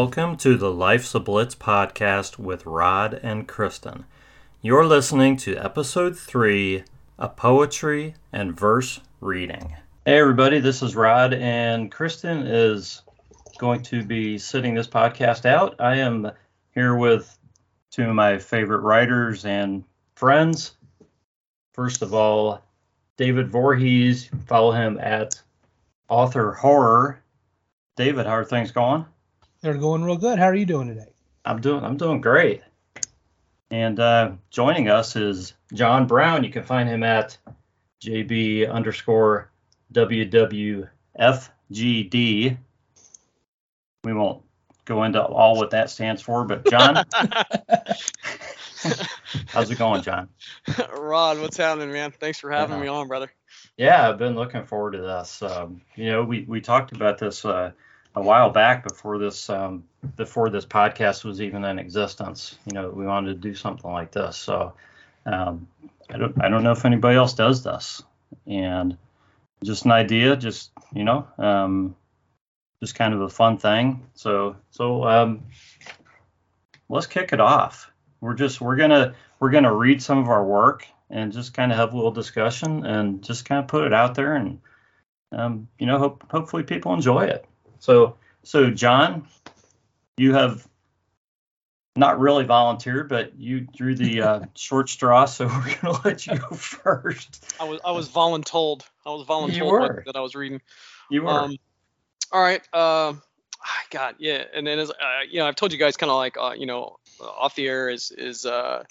Welcome to the Life's a Blitz podcast with Rod and Kristen. You're listening to episode three, a poetry and verse reading. Hey, everybody, this is Rod, and Kristen is going to be sitting this podcast out. I am here with two of my favorite writers and friends. First of all, David Vorhees. Follow him at Author Horror. David, how are things going? They're going real good. How are you doing today? I'm doing I'm doing great. And uh, joining us is John Brown. You can find him at JB underscore WWFGD. We won't go into all what that stands for, but John, how's it going, John? Rod, what's happening, man? Thanks for having Yeah. me on, brother. Yeah, I've been looking forward to this. Um, you know, we, we talked about this uh, a while back before this um, before this podcast was even in existence. You know, we wanted to do something like this. So um, I don't I don't know if anybody else does this, and just an idea, just you know, um, just kind of a fun thing. So so um, let's kick it off. We're just we're gonna we're gonna read some of our work and just kind of have a little discussion and just kind of put it out there and um, you know hope, hopefully people enjoy it so so john you have not really volunteered but you drew the uh, short straw so we're going to let you go first I was I was voluntold. I was voluntold You what- were. that I was reading. you were Um, all right. Uh, God, yeah. And then as uh, you know, I've told you guys kind of like uh, you know off the air is is uh,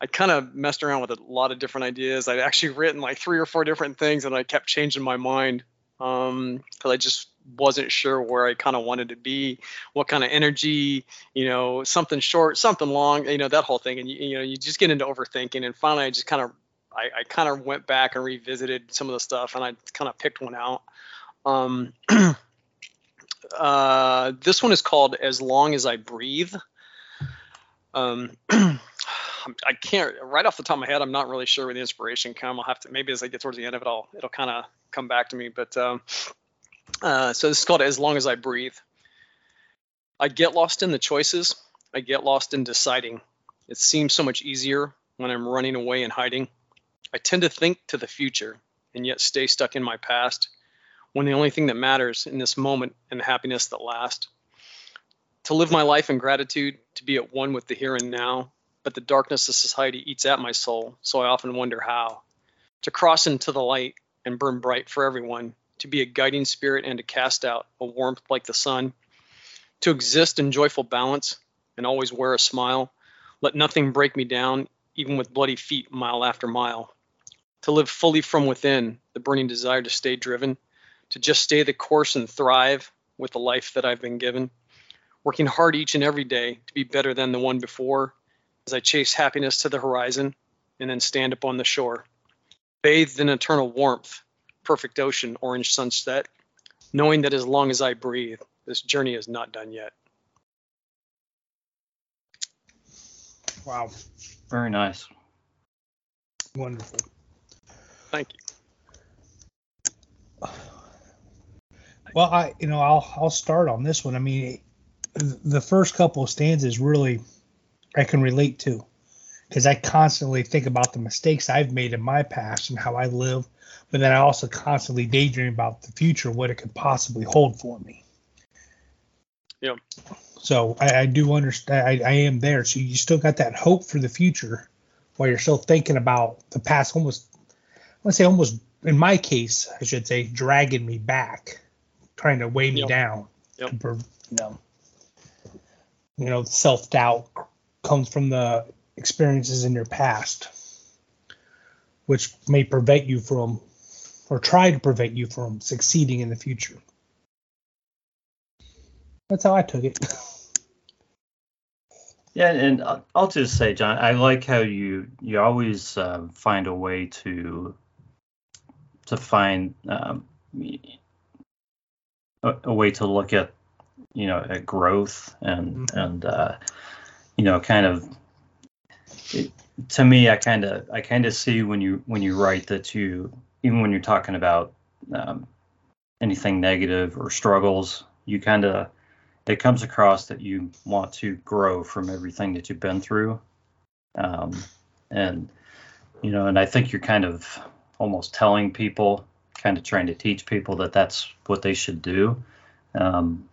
I kind of messed around with a lot of different ideas. I'd actually written like three or four different things, and I kept changing my mind because I just wasn't sure where I kind of wanted to be, what kind of energy, you know, something short, something long, you know, that whole thing. And you, you know, you just get into overthinking. And finally, I just kind of, I, I kind of went back and revisited some of the stuff, and I kind of picked one out. Um, uh, this one is called "As Long as I Breathe." Um, I can't right off the top of my head. I'm not really sure where the inspiration come. I'll have to maybe as I get towards the end of it, I'll it'll kind of come back to me. But um, uh, so this is called "As Long as I Breathe." I get lost in the choices. I get lost in deciding. It seems so much easier when I'm running away and hiding. I tend to think to the future and yet stay stuck in my past when the only thing that matters in this moment and the happiness that lasts. To live my life in gratitude, to be at one with the here and now, but the darkness of society eats at my soul, so I often wonder how. To cross into the light and burn bright for everyone, to be a guiding spirit and to cast out a warmth like the sun, to exist in joyful balance and always wear a smile. Let nothing break me down, even with bloody feet mile after mile. To live fully from within, the burning desire to stay driven, to just stay the course and thrive with the life that I've been given. Working hard each and every day to be better than the one before as I chase happiness to the horizon and then stand upon the shore. Bathed in eternal warmth, perfect ocean, orange sunset, knowing that as long as I breathe, this journey is not done yet. Wow, very nice wonderful. Thank you. Well, I you know I'll I'll start on this one. I mean, the first couple of stanzas really I can relate to because I constantly think about the mistakes I've made in my past and how I live, but then I also constantly daydream about the future, what it could possibly hold for me. Yeah. So I, I do understand. I, I am there. So you still got that hope for the future, while you're still thinking about the past. Almost, let's say, almost in my case, I should say, dragging me back, trying to weigh me Yep. down. Yep. To, you know, you know, self doubt comes from the experiences in your past, which may prevent you from, or try to prevent you from succeeding in the future. That's how I took it. Yeah, and I'll just say, John, I like how you you always uh, find a way to to find um, a, a way to look at you know at growth and Mhm. and uh, you know kind of it, to me, I kind of I kind of see when you when you write that you even when you're talking about um, anything negative or struggles, you kind of it comes across that you want to grow from everything that you've been through. Um, and you know, and I think you're kind of almost telling people, kind of trying to teach people that that's what they should do. Um,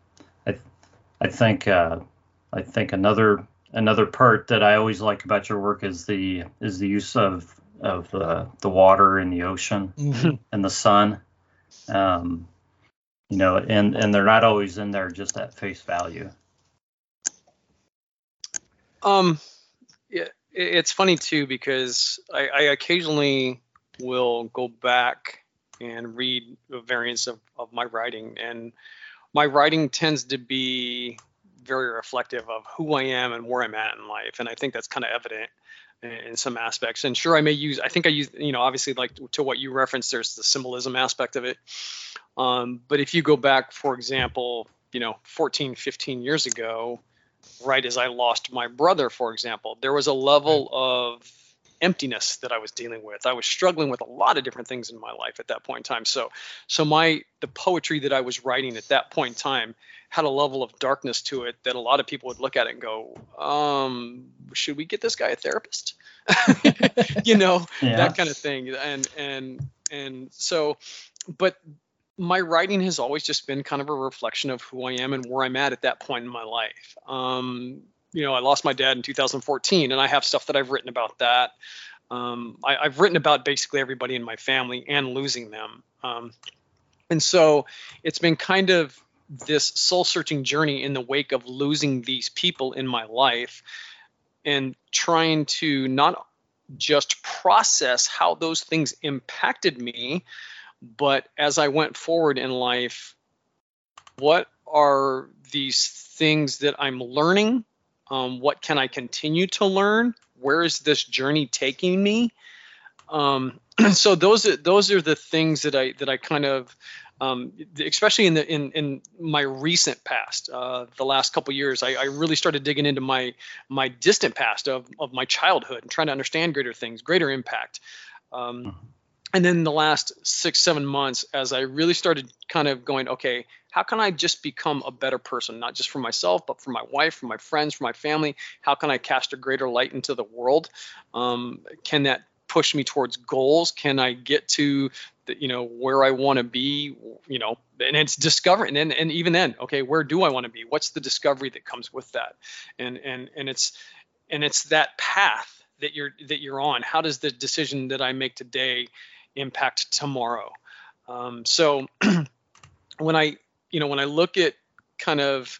I, I think, uh, I think another another part that I always like about your work is the is the use of of the the water and the ocean mm-hmm. and the sun. Um, you know, and and they're not always in there just at face value. Um, yeah, it's funny too because I, I occasionally will go back and read variants of, of my writing and my writing tends to be very reflective of who I am and where I'm at in life. And I think that's kind of evident in some aspects. And sure, I may use, I think I use, you know, obviously like to what you referenced, there's the symbolism aspect of it. Um, but if you go back, for example, you know, 14, 15 years ago, right as I lost my brother, for example, there was a level of emptiness that I was dealing with. I was struggling with a lot of different things in my life at that point in time. So, so my the poetry that I was writing at that point in time had a level of darkness to it that a lot of people would look at it and go, um, "Should we get this guy a therapist?" you know, yeah. that kind of thing. And and and so, but my writing has always just been kind of a reflection of who I am and where I'm at at that point in my life. Um, you know, I lost my dad in 2014, and I have stuff that I've written about that. Um, I, have written about basically everybody in my family and losing them. Um, and so it's been kind of this soul searching journey in the wake of losing these people in my life and trying to not just process how those things impacted me, but as I went forward in life, what are these things that I'm learning um, what can I continue to learn? Where is this journey taking me? Um, so those are those are the things that I that I kind of um, especially in the in, in my recent past, uh, the last couple years, I, I, really started digging into my my distant past of, of my childhood and trying to understand greater things, greater impact. Um, mm-hmm and then the last six seven months as i really started kind of going okay how can i just become a better person not just for myself but for my wife for my friends for my family? How can i cast a greater light into the world? Um, can that push me towards goals? Can i get to the, you know where i want to be you know? And it's discovering and, and even then okay where do i want to be? What's the discovery that comes with that? And and and it's and it's that path that you're that you're on. How does the decision that i make today impact tomorrow. Um, so when I, you know, when I look at kind of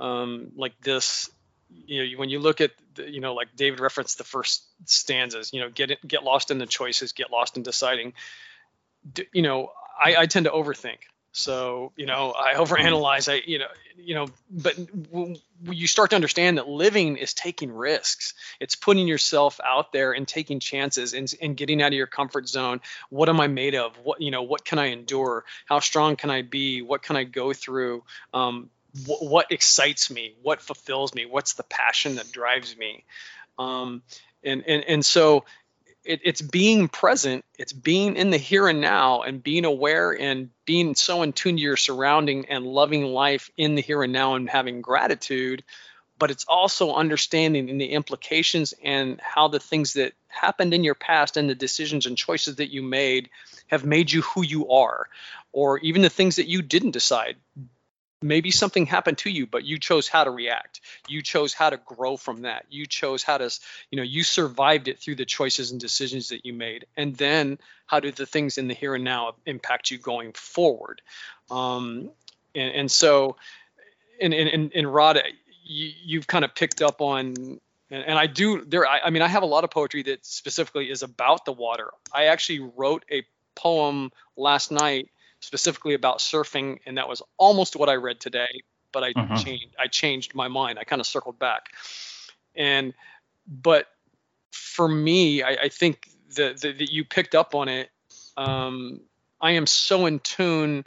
um, like this, you know, when you look at, the, you know, like David referenced the first stanzas, you know, get it, get lost in the choices, get lost in deciding. You know, I, I tend to overthink. So you know, I overanalyze. I you know, you know, but you start to understand that living is taking risks. It's putting yourself out there and taking chances and, and getting out of your comfort zone. What am I made of? What you know, what can I endure? How strong can I be? What can I go through? Um, wh- what excites me? What fulfills me? What's the passion that drives me? Um, and and and so it, it's being present it's being in the here and now and being aware and being so in tune to your surrounding and loving life in the here and now and having gratitude but it's also understanding the implications and how the things that happened in your past and the decisions and choices that you made have made you who you are or even the things that you didn't decide maybe something happened to you but you chose how to react. You chose how to grow from that. You chose how to you know you survived it through the choices and decisions that you made. And then how do the things in the here and now impact you going forward? Um, and, and so and and and rod you, you've kind of picked up on and, and I do there I, I mean I have a lot of poetry that specifically is about the water. I actually wrote a poem last night specifically about surfing, and that was almost what I read today. But I uh-huh. changed. I changed my mind. I kind of circled back, and but for me, I, I think that, that you picked up on it. Um, I am so in tune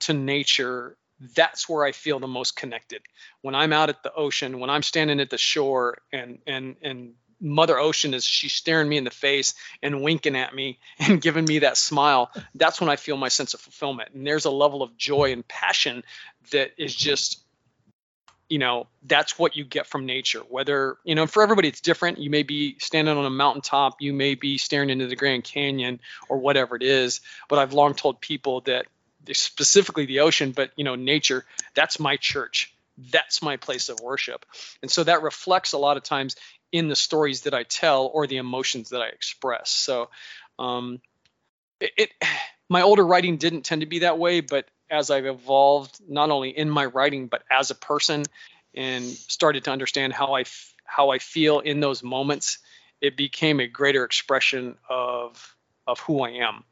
to nature. That's where I feel the most connected. When I'm out at the ocean, when I'm standing at the shore, and and and Mother Ocean is she's staring me in the face and winking at me and giving me that smile. That's when I feel my sense of fulfillment. And there's a level of joy and passion that is just you know that's what you get from nature. Whether you know for everybody it's different. You may be standing on a mountaintop. You may be staring into the grand canyon or whatever it is. But i've long told people that specifically the ocean but you know nature that's my church. That's my place of worship. And so that reflects a lot of times in the stories that i tell or the emotions that i express so um, it, it my older writing didn't tend to be that way but as I've evolved, not only in my writing but as a person, and started to understand how I f- how I feel in those moments, it became a greater expression of of who I am.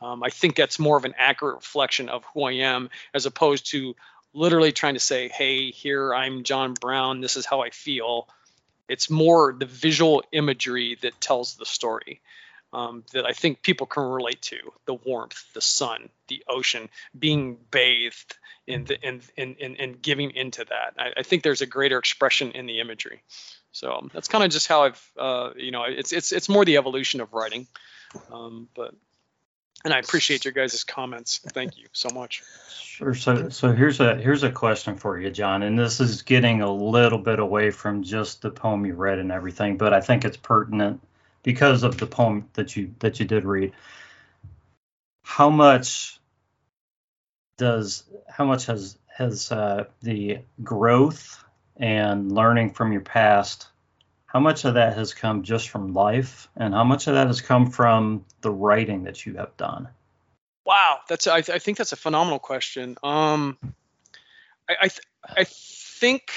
Um, I think that's more of an accurate reflection of who I am, as opposed to literally trying to say, "Hey, here I'm John Brown. This is how I feel." It's more the visual imagery that tells the story um, that I think people can relate to the warmth, the sun, the ocean, being bathed in the in in, in giving into that. I, I, think there's a greater expression in the imagery. So um, that's kind of just how I've uh, you know it's it's it's more the evolution of writing, um, but and I appreciate your guys' comments. Thank you so much. Sure. So so here's a here's a question for you, John, and this is getting a little bit away from just the poem you read and everything, but I think it's pertinent because of the poem that you that you did read. How much does how much has has uh, the growth and learning from your past how much of that has come just from life and how much of that has come from the writing that you have done wow that's i, I think that's a phenomenal question um i i, th- I think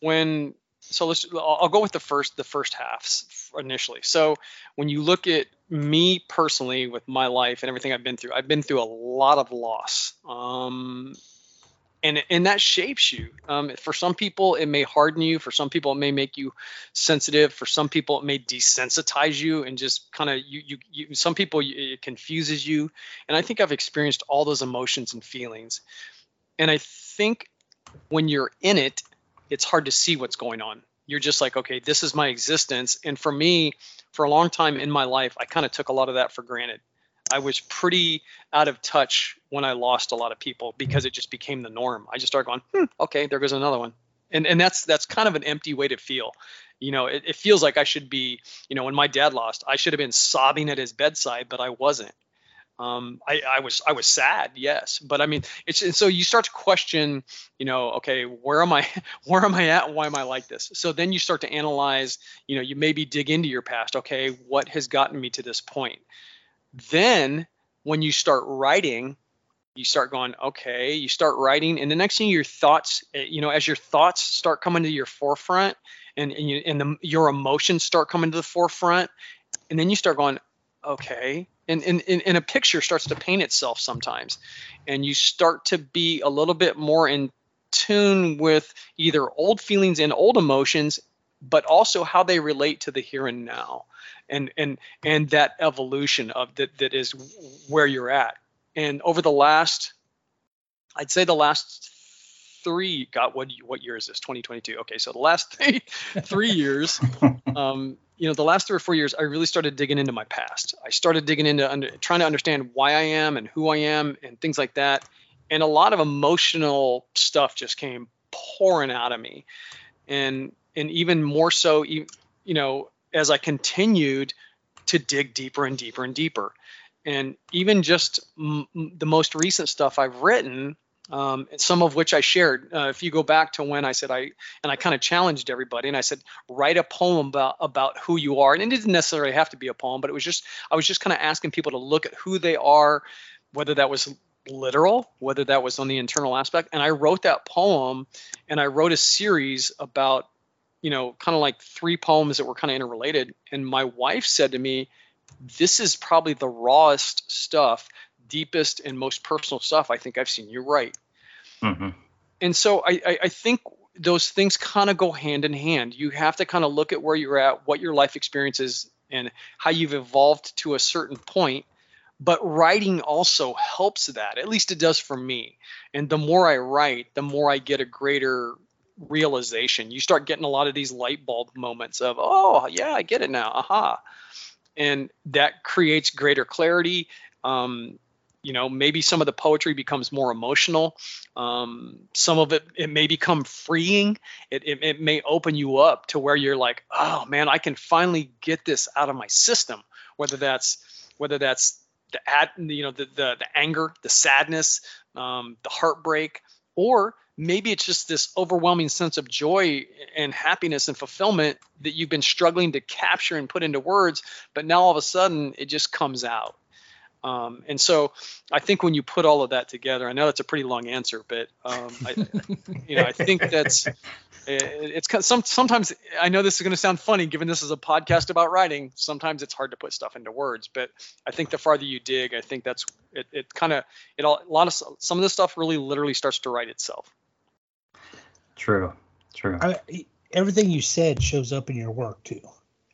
when so let's I'll go with the first the first halves initially. So when you look at me personally with my life and everything I've been through, I've been through a lot of loss. Um, and and that shapes you. Um, for some people, it may harden you. For some people, it may make you sensitive. For some people, it may desensitize you and just kind of you, you you. Some people it confuses you. And I think I've experienced all those emotions and feelings. And I think when you're in it, it's hard to see what's going on. You're just like, okay, this is my existence. And for me, for a long time in my life, I kind of took a lot of that for granted. I was pretty out of touch when I lost a lot of people because it just became the norm. I just started going, hmm, okay, there goes another one. And and that's that's kind of an empty way to feel. You know, it, it feels like I should be, you know, when my dad lost, I should have been sobbing at his bedside, but I wasn't um, I, I, was I was sad, yes, but I mean, it's and so you start to question, you know, okay, where am I, where am I at, why am I like this? So then you start to analyze, you know, you maybe dig into your past. Okay, what has gotten me to this point? Then when you start writing, you start going, okay, you start writing, and the next thing your thoughts, eh, you know, as your thoughts start coming to your forefront, and and, you, and the, your emotions start coming to the forefront, and then you start going, okay and, and, and a picture starts to paint itself sometimes and you start to be a little bit more in tune with either old feelings and old emotions but also how they relate to the here and now and and and that evolution of that that is where you're at. And over the last i'd say the last three got what what year is this? 2022 okay so the last three three years um you know the last three or four years i really started digging into my past. I started digging into under, trying to understand why i am and who i am and things like that. And a lot of emotional stuff just came pouring out of me. And and even more so you know as i continued to dig deeper and deeper and deeper and even just m- the most recent stuff i've written um, some of which I shared. Uh, if you go back to when I said I and I kind of challenged everybody and I said write a poem about about who you are, and it didn't necessarily have to be a poem, but it was just I was just kind of asking people to look at who they are, whether that was literal, whether that was on the internal aspect, and I wrote that poem, and I wrote a series about you know kind of like three poems that were kind of interrelated, and my wife said to me. This is probably the rawest stuff deepest and most personal stuff I think I've seen you write. Mm-hmm. And so I, I, I think those things kind of go hand in hand. You have to kind of look at where you're at, what your life experience is, and how you've evolved to a certain point. But writing also helps that. At least it does for me. And the more I write, the more I get a greater realization. You start getting a lot of these light bulb moments of, oh, yeah, I get it now. Aha. And that creates greater clarity. Um, you know maybe some of the poetry becomes more emotional um, some of it it may become freeing it, it, it may open you up to where you're like oh man i can finally get this out of my system whether that's whether that's the you know the the, the anger the sadness um, the heartbreak or maybe it's just this overwhelming sense of joy and happiness and fulfillment that you've been struggling to capture and put into words but now all of a sudden it just comes out um, and so I think when you put all of that together, I know that's a pretty long answer, but um, I, you know, I think that's it's kind of, some sometimes I know this is going to sound funny given this is a podcast about writing. Sometimes it's hard to put stuff into words, but I think the farther you dig, I think that's it. It kind of it all a lot of some of this stuff really literally starts to write itself. True, true. I, everything you said shows up in your work too.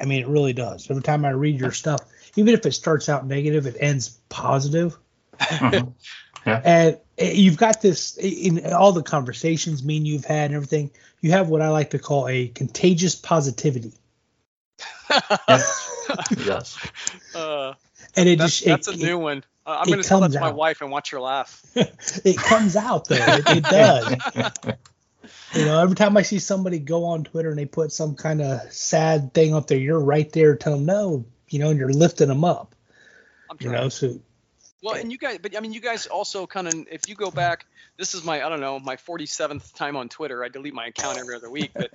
I mean, it really does. Every time I read your stuff, even if it starts out negative, it ends positive. Mm-hmm. Yeah. And you've got this in all the conversations me and you've had and everything. You have what I like to call a contagious positivity. yes. Uh, and it that's, just that's it, a new one. I'm going to tell that to my wife and watch her laugh. it comes out though. It, it does. You know, every time I see somebody go on Twitter and they put some kind of sad thing up there, you're right there telling them no, you know, and you're lifting them up. I'm you know, so well, and you guys, but I mean, you guys also kind of, if you go back, this is my, I don't know, my 47th time on Twitter. I delete my account every other week, but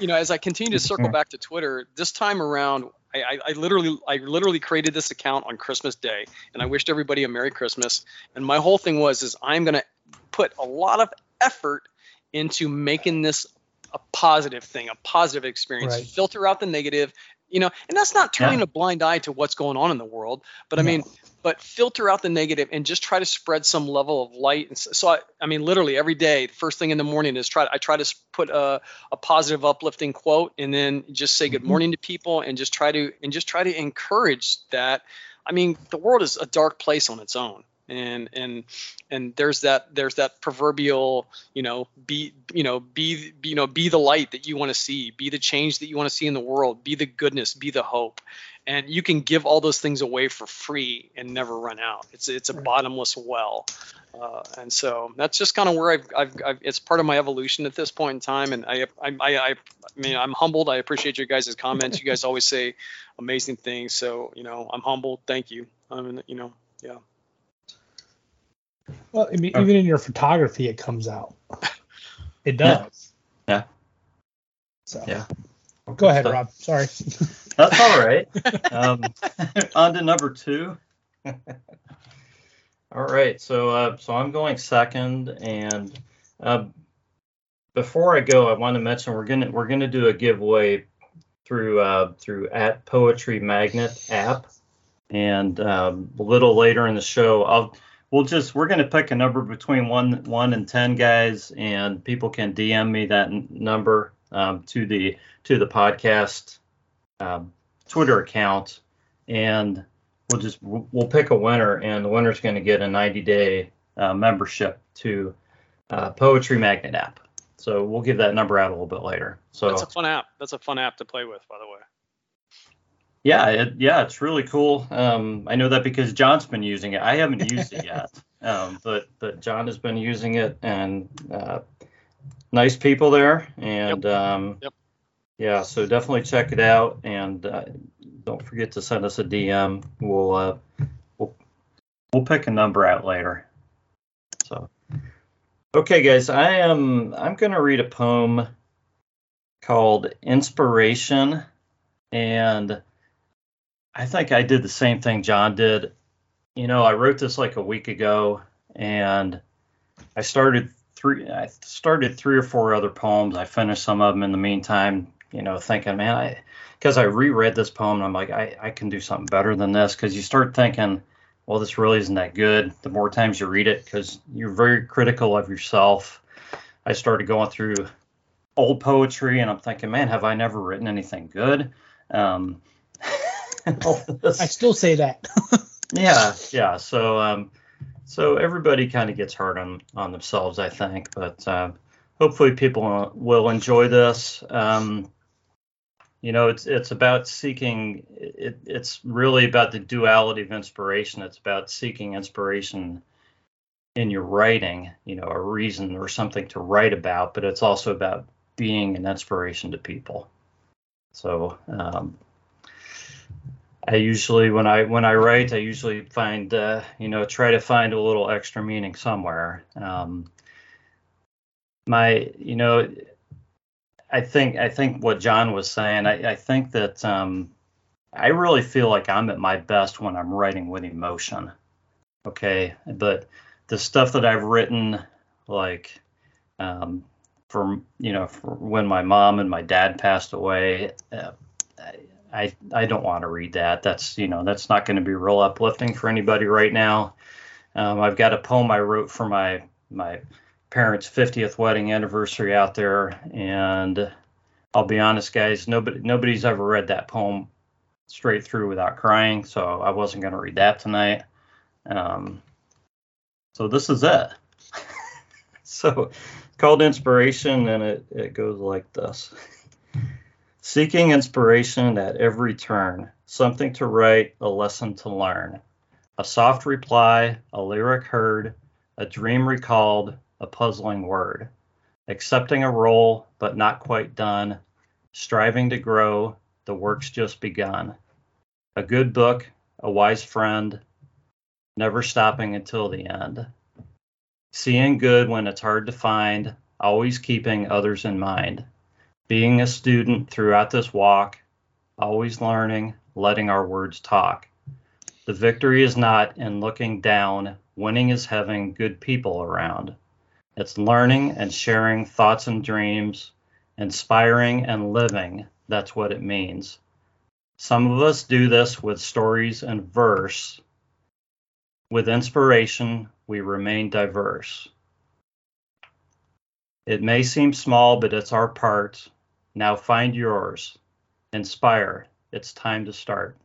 you know, as I continue to circle back to Twitter, this time around, I, I, I literally, I literally created this account on Christmas Day, and I wished everybody a Merry Christmas. And my whole thing was, is I'm gonna put a lot of effort into making this a positive thing, a positive experience. Right. Filter out the negative, you know, and that's not turning yeah. a blind eye to what's going on in the world, but I mean, but filter out the negative and just try to spread some level of light. And so, I, I mean, literally every day, the first thing in the morning is try. I try to put a, a positive, uplifting quote, and then just say good mm-hmm. morning to people, and just try to and just try to encourage that. I mean, the world is a dark place on its own and and and there's that there's that proverbial you know be you know be you know be the light that you want to see be the change that you want to see in the world be the goodness be the hope. And you can give all those things away for free and never run out. It's it's a bottomless well. Uh, and so that's just kind of where I've, I've, I've, it's part of my evolution at this point in time. And I, I, I, I mean I'm humbled. I appreciate your guys' comments. You guys always say amazing things. So you know I'm humbled. Thank you. I mean you know yeah well, I mean, even in your photography, it comes out. It does. Yeah. yeah. So. Yeah. Go ahead, Rob. Sorry. That's all right. Um, on to number two. all right. So, uh, so I'm going second, and uh, before I go, I want to mention we're gonna we're gonna do a giveaway through uh, through at Poetry Magnet app, and um, a little later in the show, I'll we'll just we're going to pick a number between one one and ten guys, and people can DM me that n- number um, to the to the podcast um, Twitter account, and we'll just we'll pick a winner, and the winner's going to get a 90 day uh, membership to uh, Poetry Magnet app. So we'll give that number out a little bit later. So that's a fun app. That's a fun app to play with, by the way. Yeah, it, yeah, it's really cool. Um, I know that because John's been using it. I haven't used it yet, um, but but John has been using it, and uh, nice people there, and yep. Um, yep. yeah, so definitely check it out, and uh, don't forget to send us a DM. We'll uh, we'll we'll pick a number out later. So, okay, guys, I am I'm gonna read a poem called Inspiration, and I think I did the same thing John did. You know, I wrote this like a week ago, and I started three. I started three or four other poems. I finished some of them in the meantime. You know, thinking, man, I because I reread this poem, and I'm like, I I can do something better than this. Because you start thinking, well, this really isn't that good. The more times you read it, because you're very critical of yourself. I started going through old poetry, and I'm thinking, man, have I never written anything good? Um, I still say that. yeah, yeah. So, um, so everybody kind of gets hard on on themselves, I think. But uh, hopefully, people will enjoy this. Um, you know, it's it's about seeking. It, it's really about the duality of inspiration. It's about seeking inspiration in your writing, you know, a reason or something to write about, but it's also about being an inspiration to people. So um, I usually when I when I write, I usually find uh, you know try to find a little extra meaning somewhere. Um, my you know I think I think what John was saying. I, I think that um, I really feel like I'm at my best when I'm writing with emotion. Okay, but the stuff that I've written, like um, from you know for when my mom and my dad passed away, uh, I I don't want to read that. That's you know that's not going to be real uplifting for anybody right now. Um, I've got a poem I wrote for my my parents' 50th wedding anniversary out there, and I'll be honest, guys, nobody nobody's ever read that poem straight through without crying, so I wasn't going to read that tonight. Um, so this is it. so called inspiration, and it, it goes like this. Seeking inspiration at every turn, something to write, a lesson to learn. A soft reply, a lyric heard, a dream recalled, a puzzling word. Accepting a role, but not quite done. Striving to grow, the work's just begun. A good book, a wise friend, never stopping until the end. Seeing good when it's hard to find, always keeping others in mind. Being a student throughout this walk, always learning, letting our words talk. The victory is not in looking down, winning is having good people around. It's learning and sharing thoughts and dreams, inspiring and living. That's what it means. Some of us do this with stories and verse. With inspiration, we remain diverse. It may seem small, but it's our part. Now find yours. Inspire. It's time to start.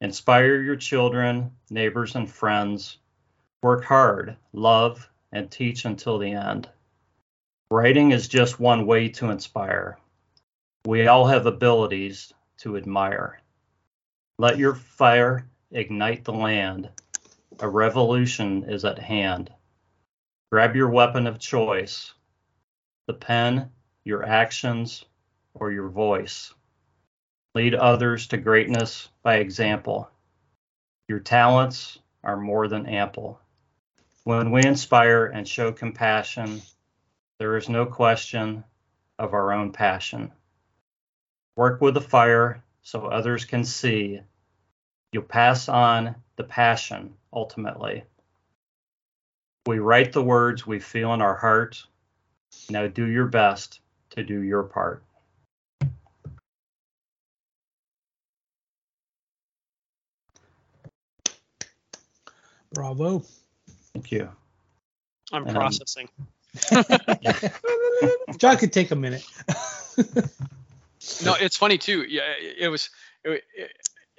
Inspire your children, neighbors, and friends. Work hard, love, and teach until the end. Writing is just one way to inspire. We all have abilities to admire. Let your fire ignite the land. A revolution is at hand. Grab your weapon of choice the pen, your actions, or your voice. Lead others to greatness by example. Your talents are more than ample. When we inspire and show compassion, there is no question of our own passion. Work with the fire so others can see. You'll pass on the passion ultimately. We write the words we feel in our heart. Now do your best to do your part. Bravo. Thank you. I'm Um, processing. John could take a minute. No, it's funny too. Yeah, it, it was. It, it-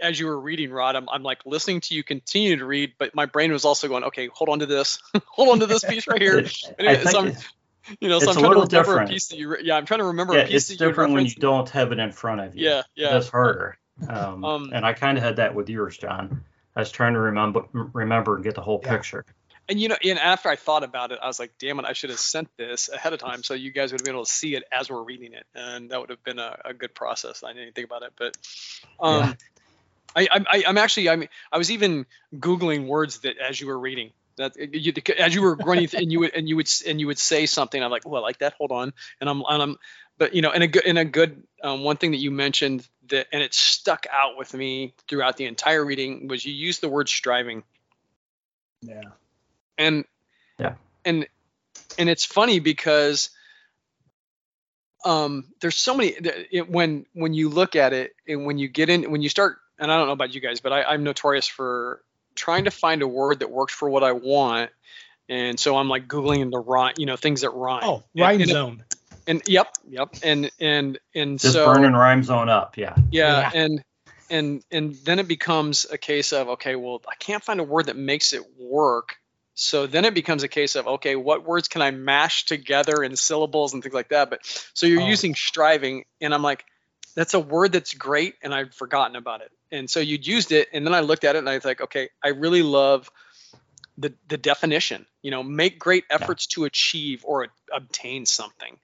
as you were reading, Rod, I'm, I'm like listening to you continue to read, but my brain was also going, okay, hold on to this, hold on to this piece right here. Anyway, so I'm, you know, so it's I'm a trying to little remember different. a piece that you. Re- yeah, I'm trying to remember yeah, a piece it's that different when you don't have it in front of you. Yeah, yeah. That's harder. Um, Um, and I kind of had that with yours, John. I was trying to remember remember and get the whole Yeah. picture. And you know, and after I thought about it, I was like, damn it, I should have sent this ahead of time so you guys would have been able to see it as we're reading it, and that would have been a, a good process. I didn't think about it, but um, Yeah. I, I, I, I'm actually, I mean, I was even googling words that as you were reading that you, as you were running and you would and you would and you would say something. I'm like, well, I like that. Hold on, and I'm and I'm, but you know, in a good in a good um, one thing that you mentioned that and it stuck out with me throughout the entire reading was you used the word striving Yeah. and Yeah. and and it's funny because um there's so many th- it, when when you look at it and when you get in when you start and i don't know about you guys but I, i'm notorious for trying to find a word that works for what i want and so i'm like googling the rhyme you know things that rhyme Oh, And- rhyme and, zone. and yep yep and and and Just so burning rhyme zone up. Yeah. yeah, Yeah. and and and then it becomes a case of okay well i can't find a word that makes it work so then it becomes a case of okay what words can i mash together in syllables and things like that but so you're Oh. using striving and i'm like that's a word that's great and I've forgotten about it. And so you'd used it and then I looked at it and I was like, okay, I really love the the definition, you know, make great efforts yeah. to achieve or obtain something,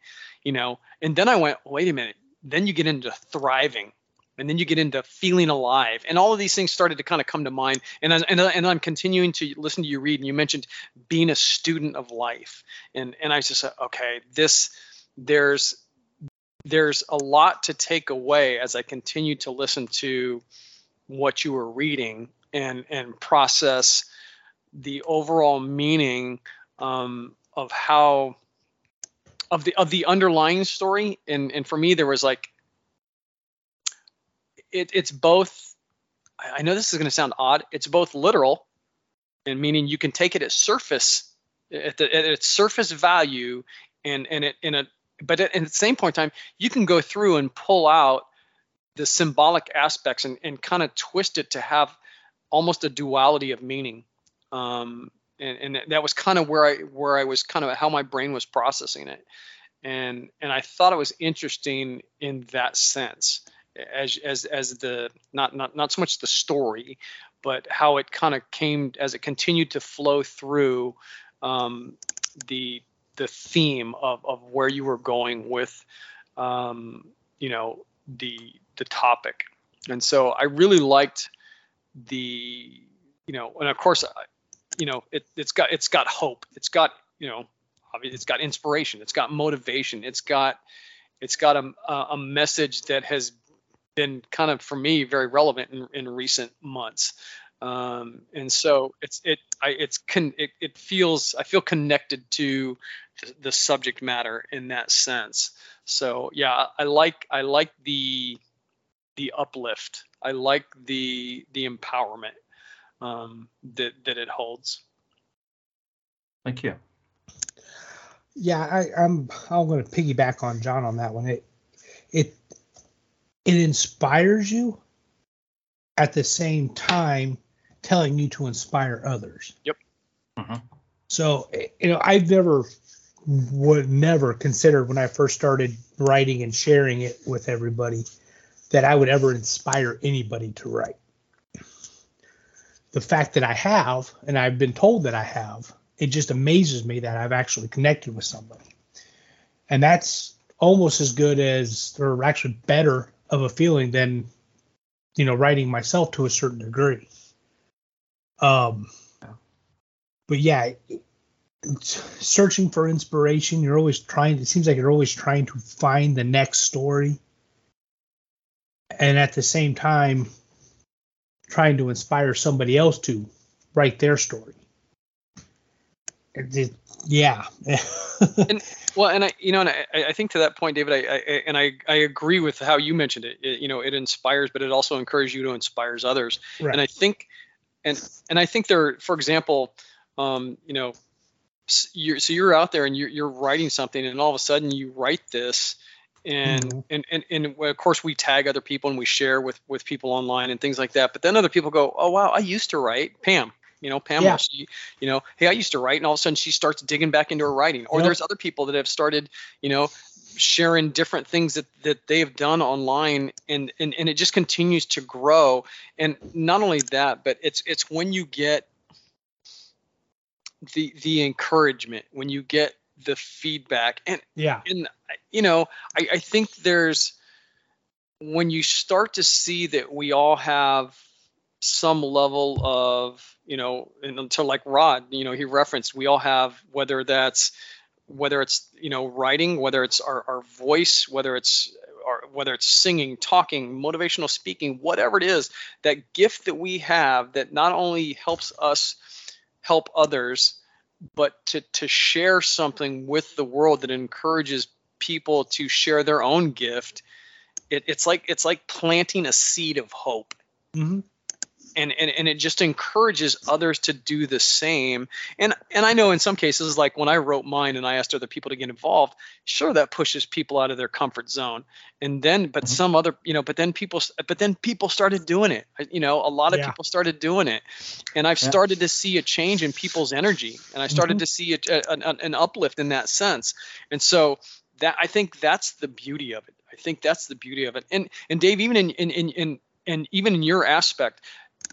you know. And then I went, wait a minute. Then you get into thriving and then you get into feeling alive and all of these things started to kind of come to mind and, I, and, and i'm continuing to listen to you read and you mentioned being a student of life and and i just said okay this there's there's a lot to take away as i continue to listen to what you were reading and and process the overall meaning um, of how of the of the underlying story and and for me there was like it, it's both. I know this is going to sound odd. It's both literal, and meaning you can take it at surface, at, the, at its surface value, and and it in a but at, at the same point in time, you can go through and pull out the symbolic aspects and, and kind of twist it to have almost a duality of meaning. Um, and, and that was kind of where I where I was kind of how my brain was processing it, and and I thought it was interesting in that sense as as as the not not not so much the story, but how it kind of came as it continued to flow through um, the the theme of of where you were going with um, you know the the topic, and so I really liked the you know and of course you know it, it's got it's got hope. It's got you know it's got inspiration. It's got motivation. It's got it's got a, a message that has been kind of for me very relevant in, in recent months. Um, and so it's it I it's con, it, it feels I feel connected to the, the subject matter in that sense. So yeah, I like I like the the uplift. I like the the empowerment um, that that it holds. Thank you. Yeah, I, I'm I'm going to piggyback on John on that one. It it it inspires you at the same time telling you to inspire others. Yep. Mm-hmm. So, you know, I've never would never considered when I first started writing and sharing it with everybody that I would ever inspire anybody to write. The fact that I have, and I've been told that I have, it just amazes me that I've actually connected with somebody. And that's almost as good as, or actually better of a feeling than you know writing myself to a certain degree. Um, but yeah, searching for inspiration. You're always trying. It seems like you're always trying to find the next story, and at the same time, trying to inspire somebody else to write their story. It, yeah. and well, and I, you know, and I, I think to that point, David, I, I and I, I agree with how you mentioned it. it. You know, it inspires, but it also encourages you to inspires others. Right. And I think, and and I think there, for example, um, you know, you're, so you're out there and you're, you're writing something, and all of a sudden you write this, and, mm-hmm. and and and of course we tag other people and we share with with people online and things like that. But then other people go, oh wow, I used to write. Pam, you know, Pamela, yeah. she, you know, hey, I used to write, and all of a sudden she starts digging back into her writing. Or yep. there's other people that have started, you know, sharing different things that, that they have done online and, and and it just continues to grow. And not only that but it's it's when you get the the encouragement when you get the feedback. And yeah. and you know I, I think there's when you start to see that we all have some level of you know until like rod you know he referenced we all have whether that's whether it's you know writing whether it's our, our voice whether it's or whether it's singing talking motivational speaking whatever it is that gift that we have that not only helps us help others but to to share something with the world that encourages people to share their own gift it, it's like it's like planting a seed of hope. Mm-hmm and, and and it just encourages others to do the same and and i know in some cases like when i wrote mine and i asked other people to get involved sure that pushes people out of their comfort zone and then but mm-hmm. some other you know but then people but then people started doing it you know a lot of yeah. people started doing it and i've yeah. started to see a change in people's energy and i started mm-hmm. to see a, a, an uplift in that sense and so that i think that's the beauty of it I think that's the beauty of it. And and Dave, even in in in, in and even in your aspect,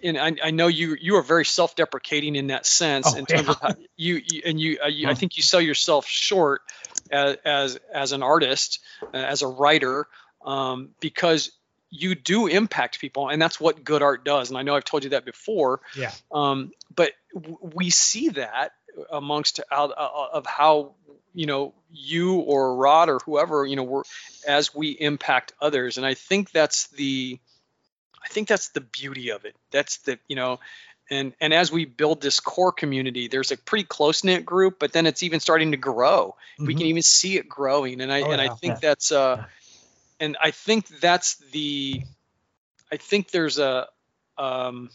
and I, I, know you you are very self-deprecating in that sense oh, in terms yeah. of how you, you and you, uh, you, I think you sell yourself short as as, as an artist, uh, as a writer, um, because you do impact people, and that's what good art does. And I know I've told you that before. Yeah. Um, but w- we see that amongst uh, uh, of how you know you or Rod or whoever you know we're as we impact others, and I think that's the I think that's the beauty of it. That's the you know, and and as we build this core community, there's a pretty close knit group, but then it's even starting to grow. Mm-hmm. We can even see it growing, and I oh, and yeah. I think yeah. that's uh, and I think that's the, I think there's a um,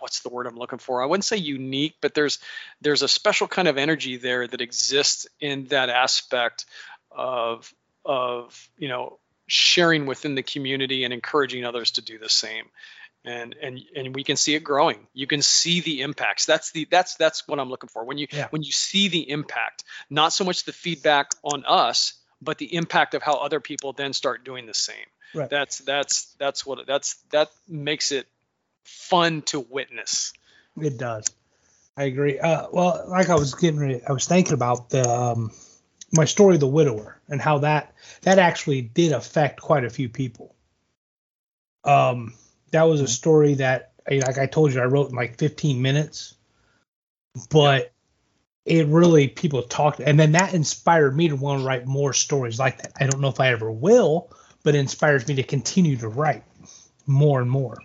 what's the word I'm looking for? I wouldn't say unique, but there's there's a special kind of energy there that exists in that aspect of of you know sharing within the community and encouraging others to do the same. And and and we can see it growing. You can see the impacts. That's the that's that's what i'm looking for. When you yeah. when you see the impact not so much the feedback on us but the impact of how other people then start doing the same. Right. that's that's that's what that's that makes it fun to witness. It does. I agree. Uh, well like i was getting ready, i was thinking about the um, my story the widower and how that that actually did affect quite a few people. Um that was a mm-hmm. story that like i told you i wrote in like 15 minutes but it really people talked and then that inspired me to want to write more stories like that. I don't know if i ever will but it inspires me to continue to write more and more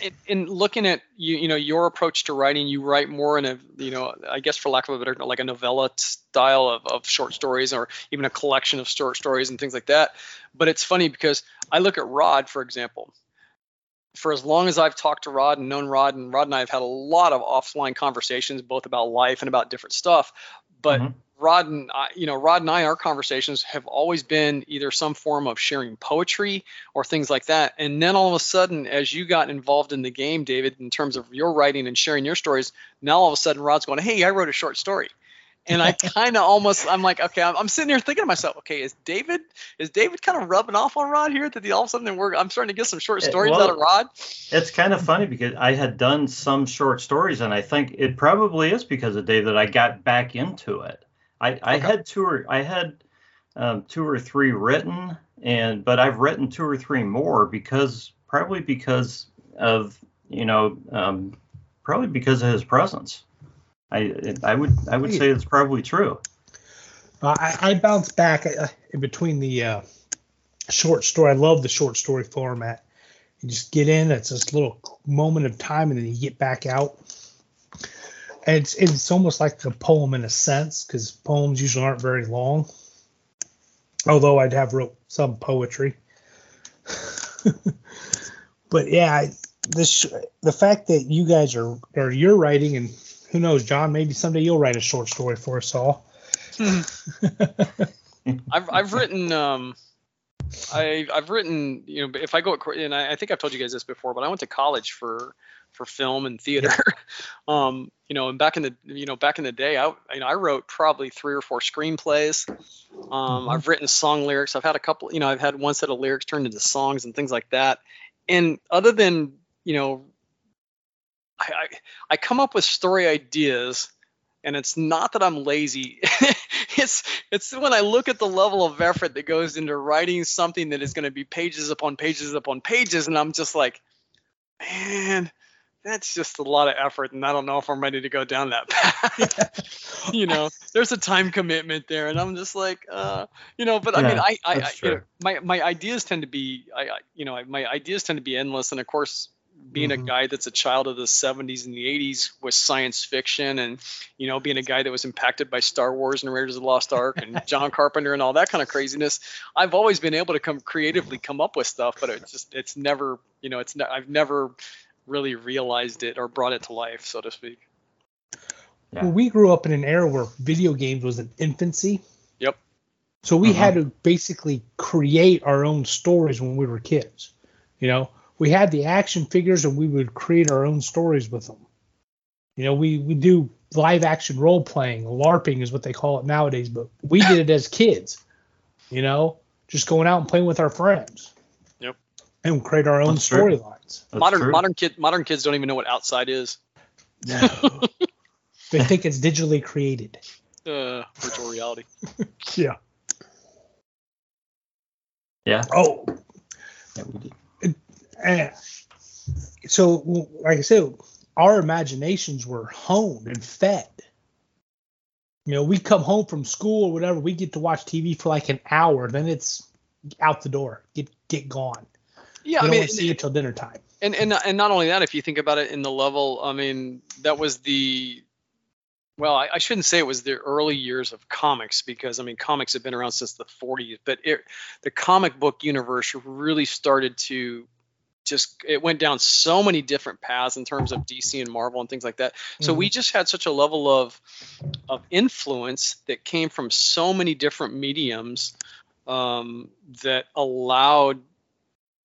in, in, looking at you, you know, your approach to writing, you write more in a, you know, I guess for lack of a better, like a novella style of, of short stories or even a collection of short stories and things like that. But it's funny because I look at Rod, for example. For as long as I've talked to Rod and known Rod, and Rod and I have had a lot of offline conversations, both about life and about different stuff. But mm-hmm. Rod and I, you know, Rod and I, our conversations have always been either some form of sharing poetry or things like that. And then all of a sudden, as you got involved in the game, David, in terms of your writing and sharing your stories, now all of a sudden Rod's going, "Hey, I wrote a short story." And I kind of almost, I'm like, okay, I'm, I'm, sitting here thinking to myself, okay, is David, is David kind of rubbing off on Rod here that all of a sudden we're, I'm starting to get some short stories well, out of Rod? It's kind of funny because I had done some short stories, and I think it probably is because of David that I got back into it. I, I okay. had two or I had um, two or three written, and but I've written two or three more because probably because of you know um, probably because of his presence. I I would I would say it's probably true. Uh, I, I bounce back uh, in between the uh, short story. I love the short story format. You just get in. It's this little moment of time, and then you get back out it's it's almost like a poem in a sense because poems usually aren't very long. Although I'd have wrote some poetry. but yeah, this the fact that you guys are or you're writing and who knows, John, maybe someday you'll write a short story for us all. I've I've written um I I've written you know if I go and I, I think I've told you guys this before, but I went to college for for film and theater. um, you know, and back in the you know back in the day, I you know I wrote probably three or four screenplays. Um, mm-hmm. I've written song lyrics. I've had a couple. You know, I've had one set of lyrics turned into songs and things like that. And other than you know, I I, I come up with story ideas. And it's not that I'm lazy. it's it's when I look at the level of effort that goes into writing something that is going to be pages upon pages upon pages, and I'm just like, man, that's just a lot of effort and i don't know if i'm ready to go down that path you know there's a time commitment there and i'm just like uh you know but yeah, i mean i i, I you know, my my ideas tend to be i, I you know my ideas tend to be endless and of course being mm-hmm. a guy that's a child of the 70s and the 80s with science fiction and you know being a guy that was impacted by star wars and raiders of the lost ark and john carpenter and all that kind of craziness i've always been able to come creatively come up with stuff but it's just it's never you know it's ne- i've never really realized it or brought it to life, so to speak. Yeah. Well, we grew up in an era where video games was an infancy. Yep. So we had uh-huh. to basically create our own stories when we were kids. You know, we had the action figures and we would create our own stories with them. You know, we we do live action role playing, LARPing is what they call it nowadays, but we did it as kids. You know, just going out and playing with our friends. Yep. And create our own storylines. Modern true. modern kid modern kids don't even know what outside is. No. they think it's digitally created. Uh, virtual reality. Yeah. Yeah. Oh, yeah we did. and so like I said, our imaginations were honed and fed. You know, we come home from school or whatever, we get to watch TV for like an hour, then it's out the door, get get gone. Yeah, we I mean, see it till dinner time. and and and not only that, if you think about it in the level, I mean, that was the well, I, I shouldn't say it was the early years of comics because I mean, comics have been around since the 40s, but it, the comic book universe really started to just it went down so many different paths in terms of DC and Marvel and things like that. So we just had such a level of of influence that came from so many different mediums um, that allowed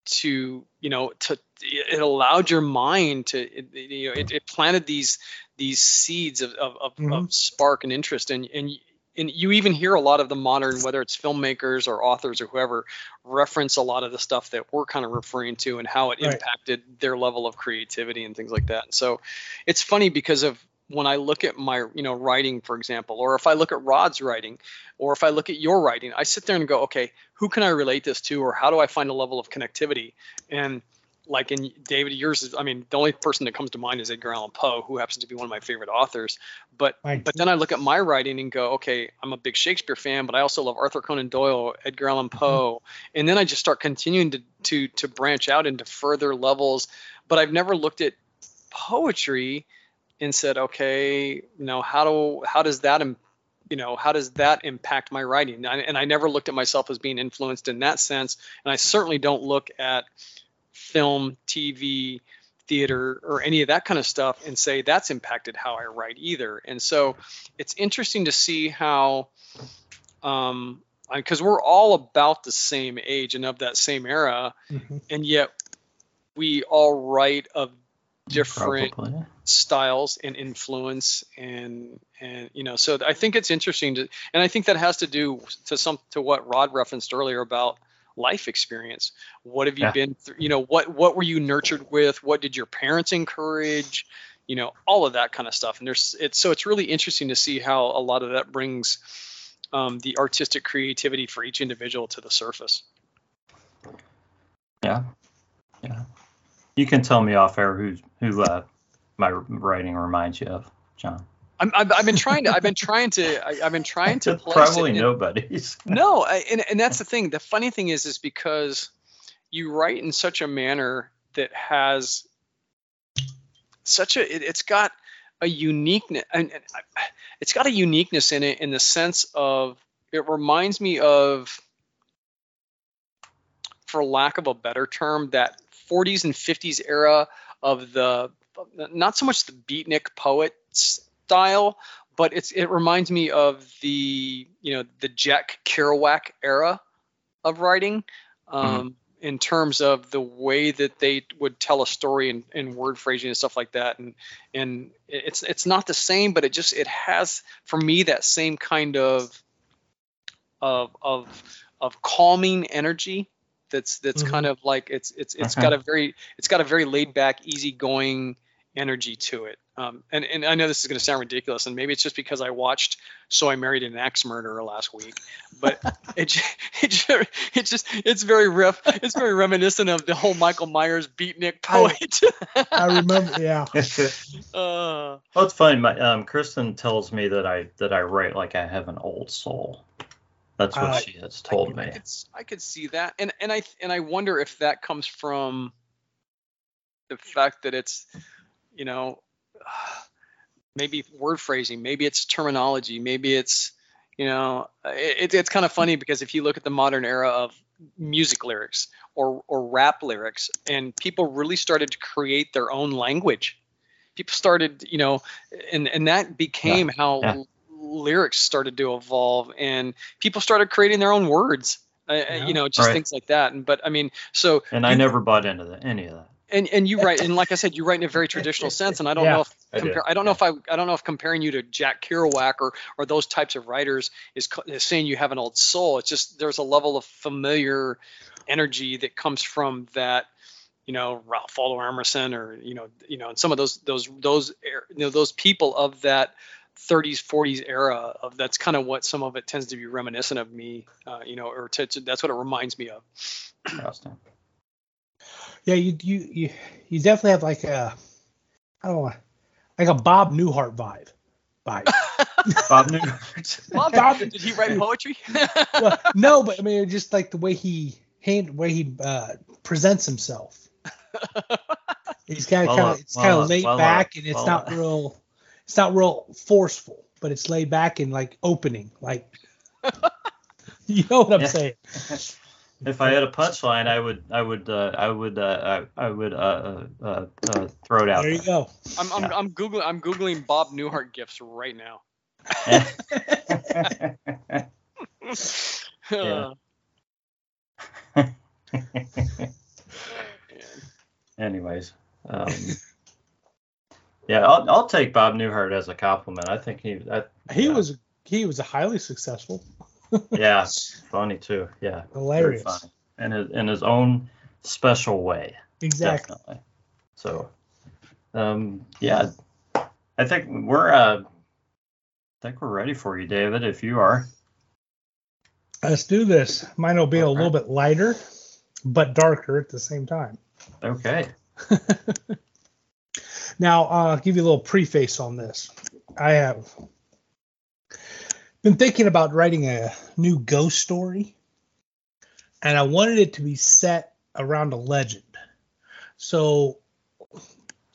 to you know to it allowed your mind to it, you know it, it planted these these seeds of of, of, Mhm. of spark and interest and and and you even hear a lot of the modern whether it's filmmakers or authors or whoever reference a lot of the stuff that we're kind of referring to and how it Right. impacted their level of creativity and things like that and so it's funny because of when I look at my, you know, writing, for example, or if I look at Rod's writing, or if I look at your writing, I sit there and go, okay, who can I relate this to, or how do I find a level of connectivity? And like in David, yours is, I mean, the only person that comes to mind is Edgar Allan Poe, who happens to be one of my favorite authors. But Right. but then I look at my writing and go, okay, I'm a big Shakespeare fan, but I also love Arthur Conan Doyle, Edgar Allan mm-hmm. Poe, and then I just start continuing to to to branch out into further levels. But I've never looked at poetry and said, okay, you know, how do how does that you know how does that impact my writing? And I, and I never looked at myself as being influenced in that sense, and I certainly don't look at film, TV, theater, or any of that kind of stuff and say that's impacted how I write either. And so it's interesting to see how, um, because we're all about the same age and of that same era, Mhm. and yet we all write of different Probably. Styles and influence and and you know so i think it's interesting to and i think that has to do to some to what rod referenced earlier about life experience what have you Yeah. been through you know what what were you nurtured with what did your parents encourage you know all of that kind of stuff and there's it's so it's really interesting to see how a lot of that brings um, the artistic creativity for each individual to the surface Yeah. Yeah. You can tell me off air who who uh, my writing reminds you of, John. I'm, I've, I've been trying to i've been trying to I, i've been trying to probably it nobody's. no I, and, and that's the thing the funny thing is is because you write in such a manner that has such a it, it's got a uniqueness and, and it's got a uniqueness in it in the sense of it reminds me of for lack of a better term that 40s and 50s era of the not so much the beatnik poet style but it's it reminds me of the you know the Jack Kerouac era of writing um, in terms of the way that they would tell a story and, and word phrasing and stuff like that and and it's it's not the same but it just it has for me that same kind of of of of calming energy that's that's Mhm. kind of like it's it's it's Okay. got a very it's got a very laid back easy-going energy to it um, and and I know this is going to sound ridiculous, and maybe it's just because I watched "So I Married an Axe Murderer" last week, but it it it just it's very ref it's very reminiscent of the whole Michael Myers beatnik poet. I remember, yeah. uh, Well, it's funny. My um, Kristen tells me that I that I write like I have an old soul. That's what Uh, she has told I, me. could, s- I could see that, and and I and I wonder if that comes from the fact that it's, you know, maybe word phrasing, maybe it's terminology, maybe it's, you know, it, it's kind of funny because if you look at the modern era of music lyrics or or rap lyrics, and people really started to create their own language. People started, you know, and and that became how yeah. lyrics started to evolve, and people started creating their own words. Uh, Yeah. You know, just Right. things like that. And but I mean, so And I never bought into the, any of that. And and you write and like I said, you write in a very traditional sense, and I don't Yeah. know if I do. compare, I don't know if I I don't know if comparing you to Jack Kerouac or or those types of writers is, co- is saying you have an old soul. It's just there's a level of familiar energy that comes from that. You know, Ralph Waldo Emerson, or you know, you know, and some of those those those you know those people of that 30s 40s era of that's kind of what some of it tends to be reminiscent of me uh, you know or to, to- that's what it reminds me of Interesting. Yeah, you you you, you definitely have like a I don't know, like a Bob Newhart vibe. Vibe. Bob Newhart. Bob, Bob- did he write poetry well, no, but I mean just like the way he hand way he uh, presents himself. He's kind of Well, kind uh, of it's kind of well, uh, laid well, uh, back and it's well, not real it's not real forceful, but it's laid back and like opening, like you know what I'm Yeah. saying. If I had a punchline, I would, I would, uh, I would, uh, I, I would uh, uh, uh, uh, throw it out There you go. I'm, I'm, Yeah. I'm googling I'm googling Bob Newhart gifts right now. Yeah. Anyways, um, yeah, I'll, I'll take Bob Newhart as a compliment. I think he, I, He yeah. was he was a highly successful. Yeah, funny too. Yeah, Hilarious. funny, in his in his own special way. Exactly. Definitely. So, um, yeah, I think we're, uh, I think we're ready for you, David. If you are, Let's do this. Mine will be a little bit lighter, but darker at the same time. okay. Now, uh, I'll give you a little preface on this. I have been thinking about writing a new ghost story, and I wanted it to be set around a legend. So,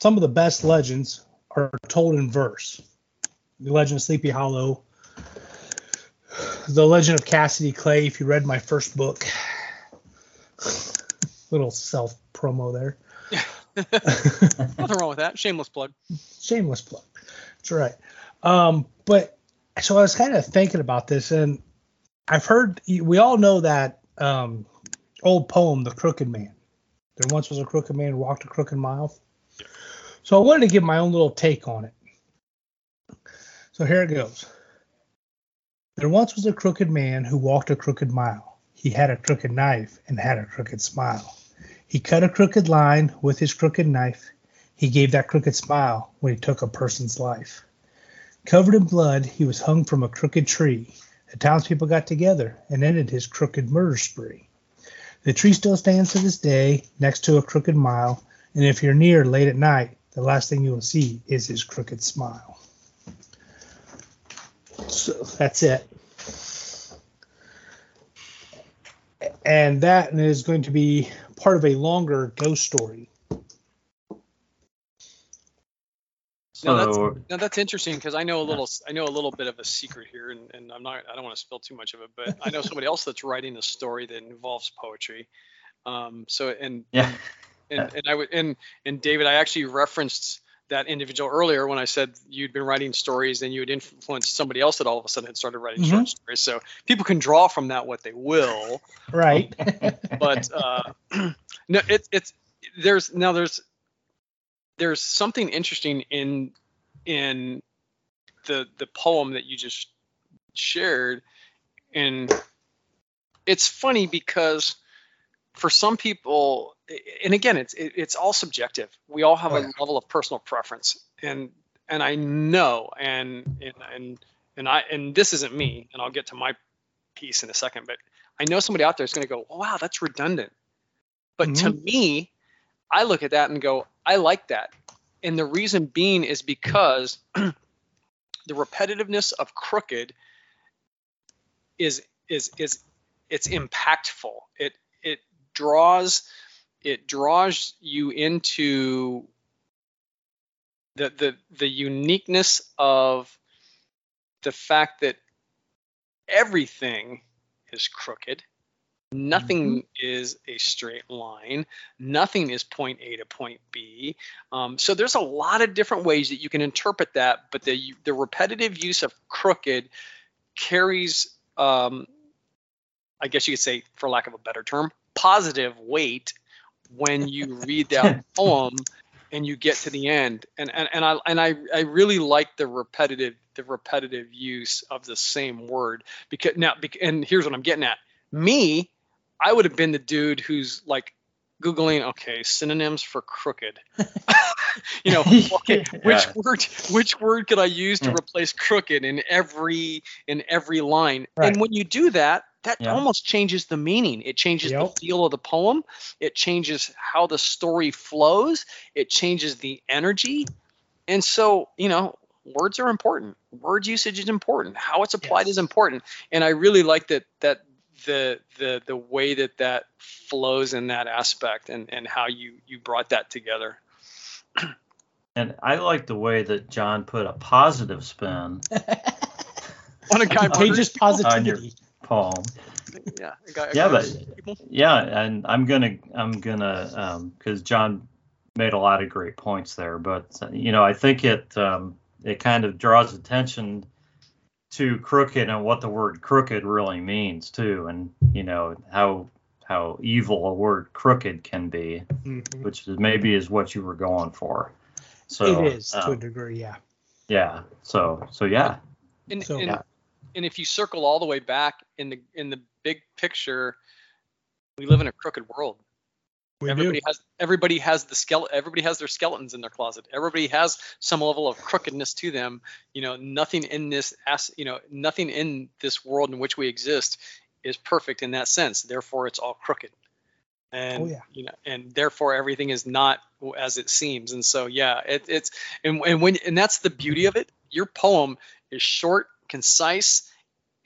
some of the best legends are told in verse. The legend of Sleepy Hollow, the legend of Cassidy Clay. If you read my first book, little self promo there. Nothing wrong with that. Shameless plug. shameless plug. That's right. Um, but so I was kind of thinking about this, and I've heard we all know that um, old poem, "The Crooked Man." There once was a crooked man who walked a crooked mile. So I wanted to give my own little take on it. So here it goes. There once was a crooked man who walked a crooked mile. He had a crooked knife and had a crooked smile. He cut a crooked line with his crooked knife. He gave that crooked smile when he took a person's life. Covered in blood, he was hung from a crooked tree. The townspeople got together and ended his crooked murder spree. The tree still stands to this day next to a crooked mile, and if you're near late at night, the last thing you will see is his crooked smile. So that's it. And that is going to be part of a longer ghost story. No, that's- Now that's interesting because I know a little I know a little bit of a secret here, and, and I'm not I don't want to spill too much of it, but I know somebody else that's writing a story that involves poetry. Um, so and yeah, and, and I would and and David, I actually referenced that individual earlier when I said you'd been writing stories and you had influenced somebody else that all of a sudden had started writing short stories. So people can draw from that what they will, Right. but uh, no, it's it's there's now there's there's something interesting in in the the poem that you just shared, and it's funny because for some people, and again, it's it, it's all subjective. We all have Oh, a level of personal preference, and and I know, and and and and I and this isn't me, and I'll get to my piece in a second, but I know somebody out there is going to go, oh, wow, that's redundant. But to mm-hmm. me, I look at that and go, I like that. And the reason being is because the repetitiveness of crooked is is is it's impactful. It it draws it draws you into the the the uniqueness of the fact that everything is crooked. Nothing is a straight line. Nothing is point A to point B. Um, so there's a lot of different ways that you can interpret that, but the the repetitive use of crooked carries, um, I guess you could say, for lack of a better term, positive weight when you read that poem and you get to the end and and, and I and I, I really like the repetitive the repetitive use of the same word because now and here's what I'm getting at me I would have been the dude who's like googling okay synonyms for crooked you know okay which Yeah. word which word could i use to Yeah. replace crooked in every in every line Right. and when you do that that Yeah. almost changes the meaning it changes Yep. the feel of the poem it changes how the story flows it changes the energy and so you know words are important word usage is important how it's applied Yes. is important and i really like that that the the the way that that flows in that aspect and and how you you brought that together And I like the way that John put a positive spin on a guy Contagious murdering On your- positivity. poem. yeah a guy, a Yeah, but- people. Yeah, and I'm gonna I'm gonna um because John made a lot of great points there, but you know I think it um it kind of draws attention to crooked and what the word crooked really means too, and you know how how evil a word crooked can be, Mhm. which is maybe is what you were going for. So it is to a um, degree, yeah. yeah. So so yeah. and, So- and, Yeah. and if you circle all the way back in the in the big picture we live in a crooked world We everybody do. has everybody has the skeleton everybody has their skeletons in their closet. Everybody has some level of crookedness to them. You know nothing in this as you know nothing in this world in which we exist is perfect in that sense. Therefore it's all crooked. And Oh, yeah. you know and therefore everything is not as it seems. And so yeah it, it's and, and when and that's the beauty of it. Your poem is short concise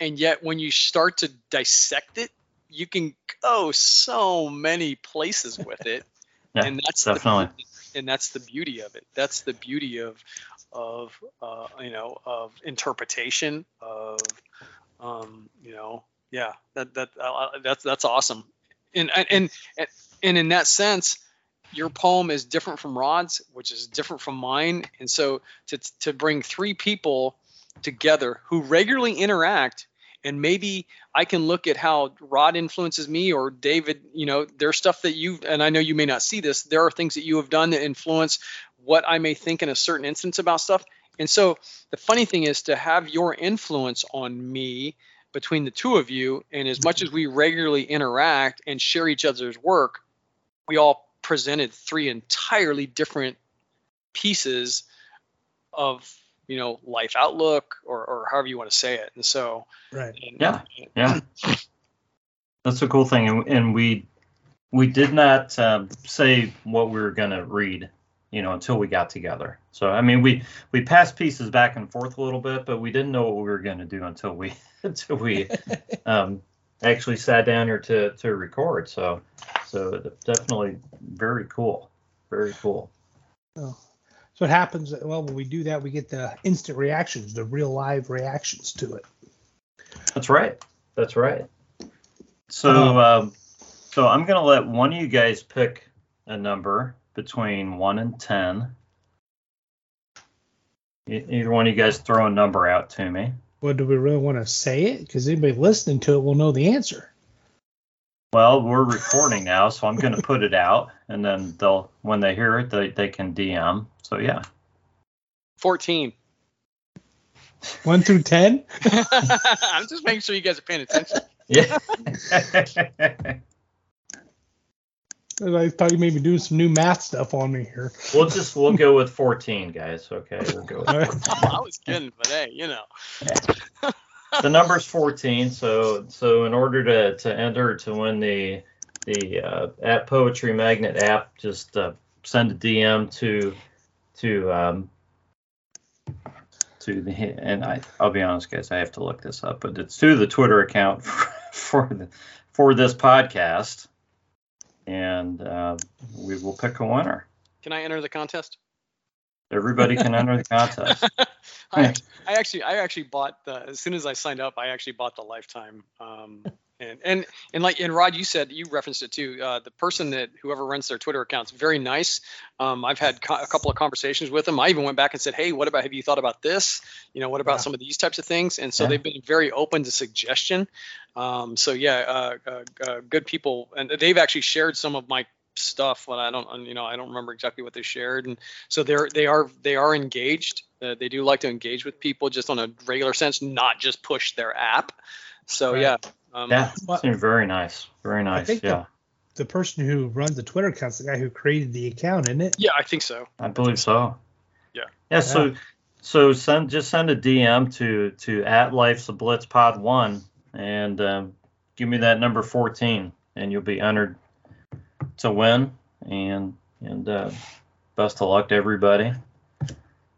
and yet when you start to dissect it you can go so many places with it. Yeah, and that's definitely. the beauty, and that's the beauty of it. That's the beauty of of uh, you know of interpretation of um, you know yeah that that uh, that's that's awesome. And and and and in that sense your poem is different from rod's which is different from mine. And so to to bring three people together who regularly interact and maybe I can look at how Rod influences me or David, you know, there's stuff that you and I know you may not see this. There are things that you have done that influence what I may think in a certain instance about stuff. And so the funny thing is to have your influence on me between the two of you, and as much as we regularly interact and share each other's work, we all presented three entirely different pieces of you know life outlook or, or however you want to say it and so Right. and- Yeah. Yeah, that's a cool thing, and, and we we did not um, say what we were gonna read, you know, until we got together. So I mean, we we passed pieces back and forth a little bit, but we didn't know what we were gonna do until we until we um, actually sat down here to to record. So so definitely very cool, very cool. Oh. So it happens. Well, when we do that, we get the instant reactions, the real live reactions to it. That's right. That's right. So, um, so I'm gonna let one of you guys pick a number between one and ten. Either one of you guys throw a number out to me. Well, do we really want to say it? Because anybody listening to it will know the answer. Well, we're recording now, so I'm gonna put it out, and then they'll, when they hear it, they, they can DM. So yeah. 14 One through ten. i'm just making sure you guys are paying attention Yeah. I thought you maybe doing some new math stuff on me here. we'll just we'll go with 14, guys. Okay, we'll go. With All right. i was kidding but hey you know the number's 14 so so in order to to enter to win the the uh, app poetry magnet app just uh, send a dm to to um to the and i i'll be honest guys i have to look this up but it's to the twitter account for, for the for this podcast. And uh, we will pick a winner. Can i enter the contest everybody can enter the contest. I, I actually I actually bought the as soon as I signed up I actually bought the lifetime um and and and like and Rod you said you referenced it too uh, the person that whoever runs their Twitter account's very nice. Um, I've had co- a couple of conversations with them. I even went back and said hey what about have you thought about this? You know what about Yeah. some of these types of things? And so Yeah. they've been very open to suggestion. Um, so yeah uh, uh, uh, good people and they've actually shared some of my stuff, but I don't, you know, I don't remember exactly what they shared. And so they're they are they are engaged. Uh, they do like to engage with people just on a regular sense, not just push their app. So Right. yeah, um, Yeah, Well- seemed very nice. Very nice. think the- Yeah, The person who runs the Twitter account's the guy who created the account, isn't it? yeah, I think so. I believe so. Yeah. Yeah. So, so send just send a DM to to at Life's a Blitz Pod One and um, give me that number fourteen, and you'll be entered to win. And and uh, best of luck to everybody.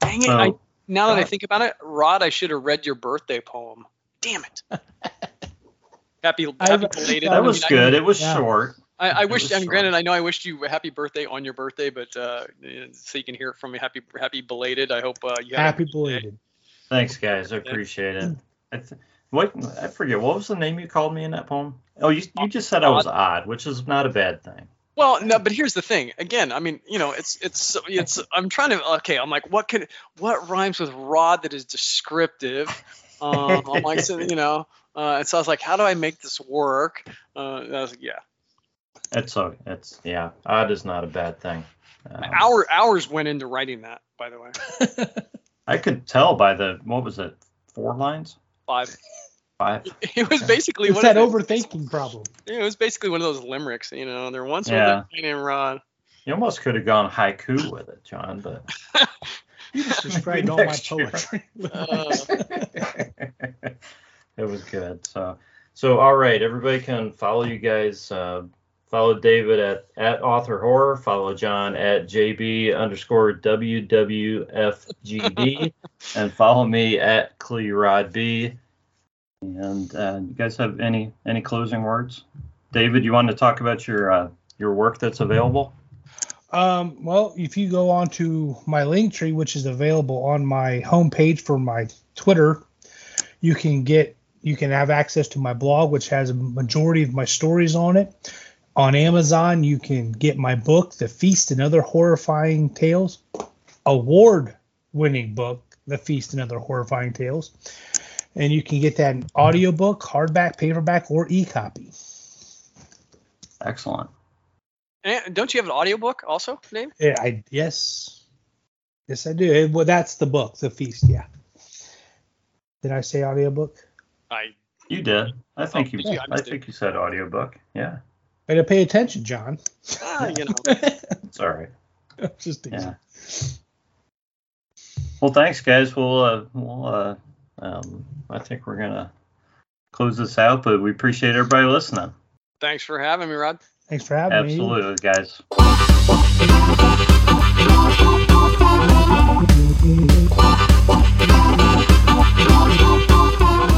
Dang it! So- I, now that I think about it, Rod, I should have read your birthday poem. Damn it! happy happy I've- belated. I That was mean, I- good. It was Yeah. short. I, I wish, was and short. granted, I know I wished you a happy birthday on your birthday, but uh, so you can hear it from me. Happy, happy belated. I hope uh, you had a Happy good day. belated. Thanks, guys. I appreciate it. I th- what I forget what was the name you called me in that poem? Oh, you you just said I was odd, which is not a bad thing. Well, no, but here's the thing. Again, I mean, you know, it's it's it's. I'm trying to. Okay, I'm like, what can what rhymes with rod that is descriptive? Um, I'm like, so, you know, uh, and so I was like, how do I make this work? Uh, I was like, yeah. It's so it's yeah, odd is not a bad thing. Um, Hour hours went into writing that, by the way. I could tell by the what was it, four lines, Five. Five. It was basically It's that of the- overthinking problem. It was basically one of those limericks, you know. There once Yeah. was a and rod. You almost could have gone haiku with it, John, but You just described all my poetry. Uh, it was good. So, so all right, everybody can follow you guys. Uh, follow David at at author horror. Follow John at jb underscore wwfgd, and follow me at clerodb. And uh, you guys have any any closing words? David, you want to talk about your uh, your work that's available? Um, well, if you go on to my link tree, which is available on my homepage for my Twitter, you can get you can have access to my blog, which has a majority of my stories on it. On Amazon, you can get my book, The Feast and Other Horrifying Tales, award-winning book, The Feast and Other Horrifying Tales. And you can get that in audiobook, hardback, paperback, or e-copy. Excellent. and don't you have an audiobook also, Dave? Yeah, I yes, yes I do. Eh, Well, that's the book, The Feast. Yeah. Did I say audiobook? I You did. I think you. Oh, yeah, I I think you said audiobook. Yeah. Better pay attention, John. ah, you know. It's all right. Just Yeah. Well, thanks, guys. We'll, uh, we'll, uh, um, I think we're gonna close this out, but we appreciate everybody listening. Thanks for having me, Rod. Thanks for having me. Absolutely, guys. Thank you.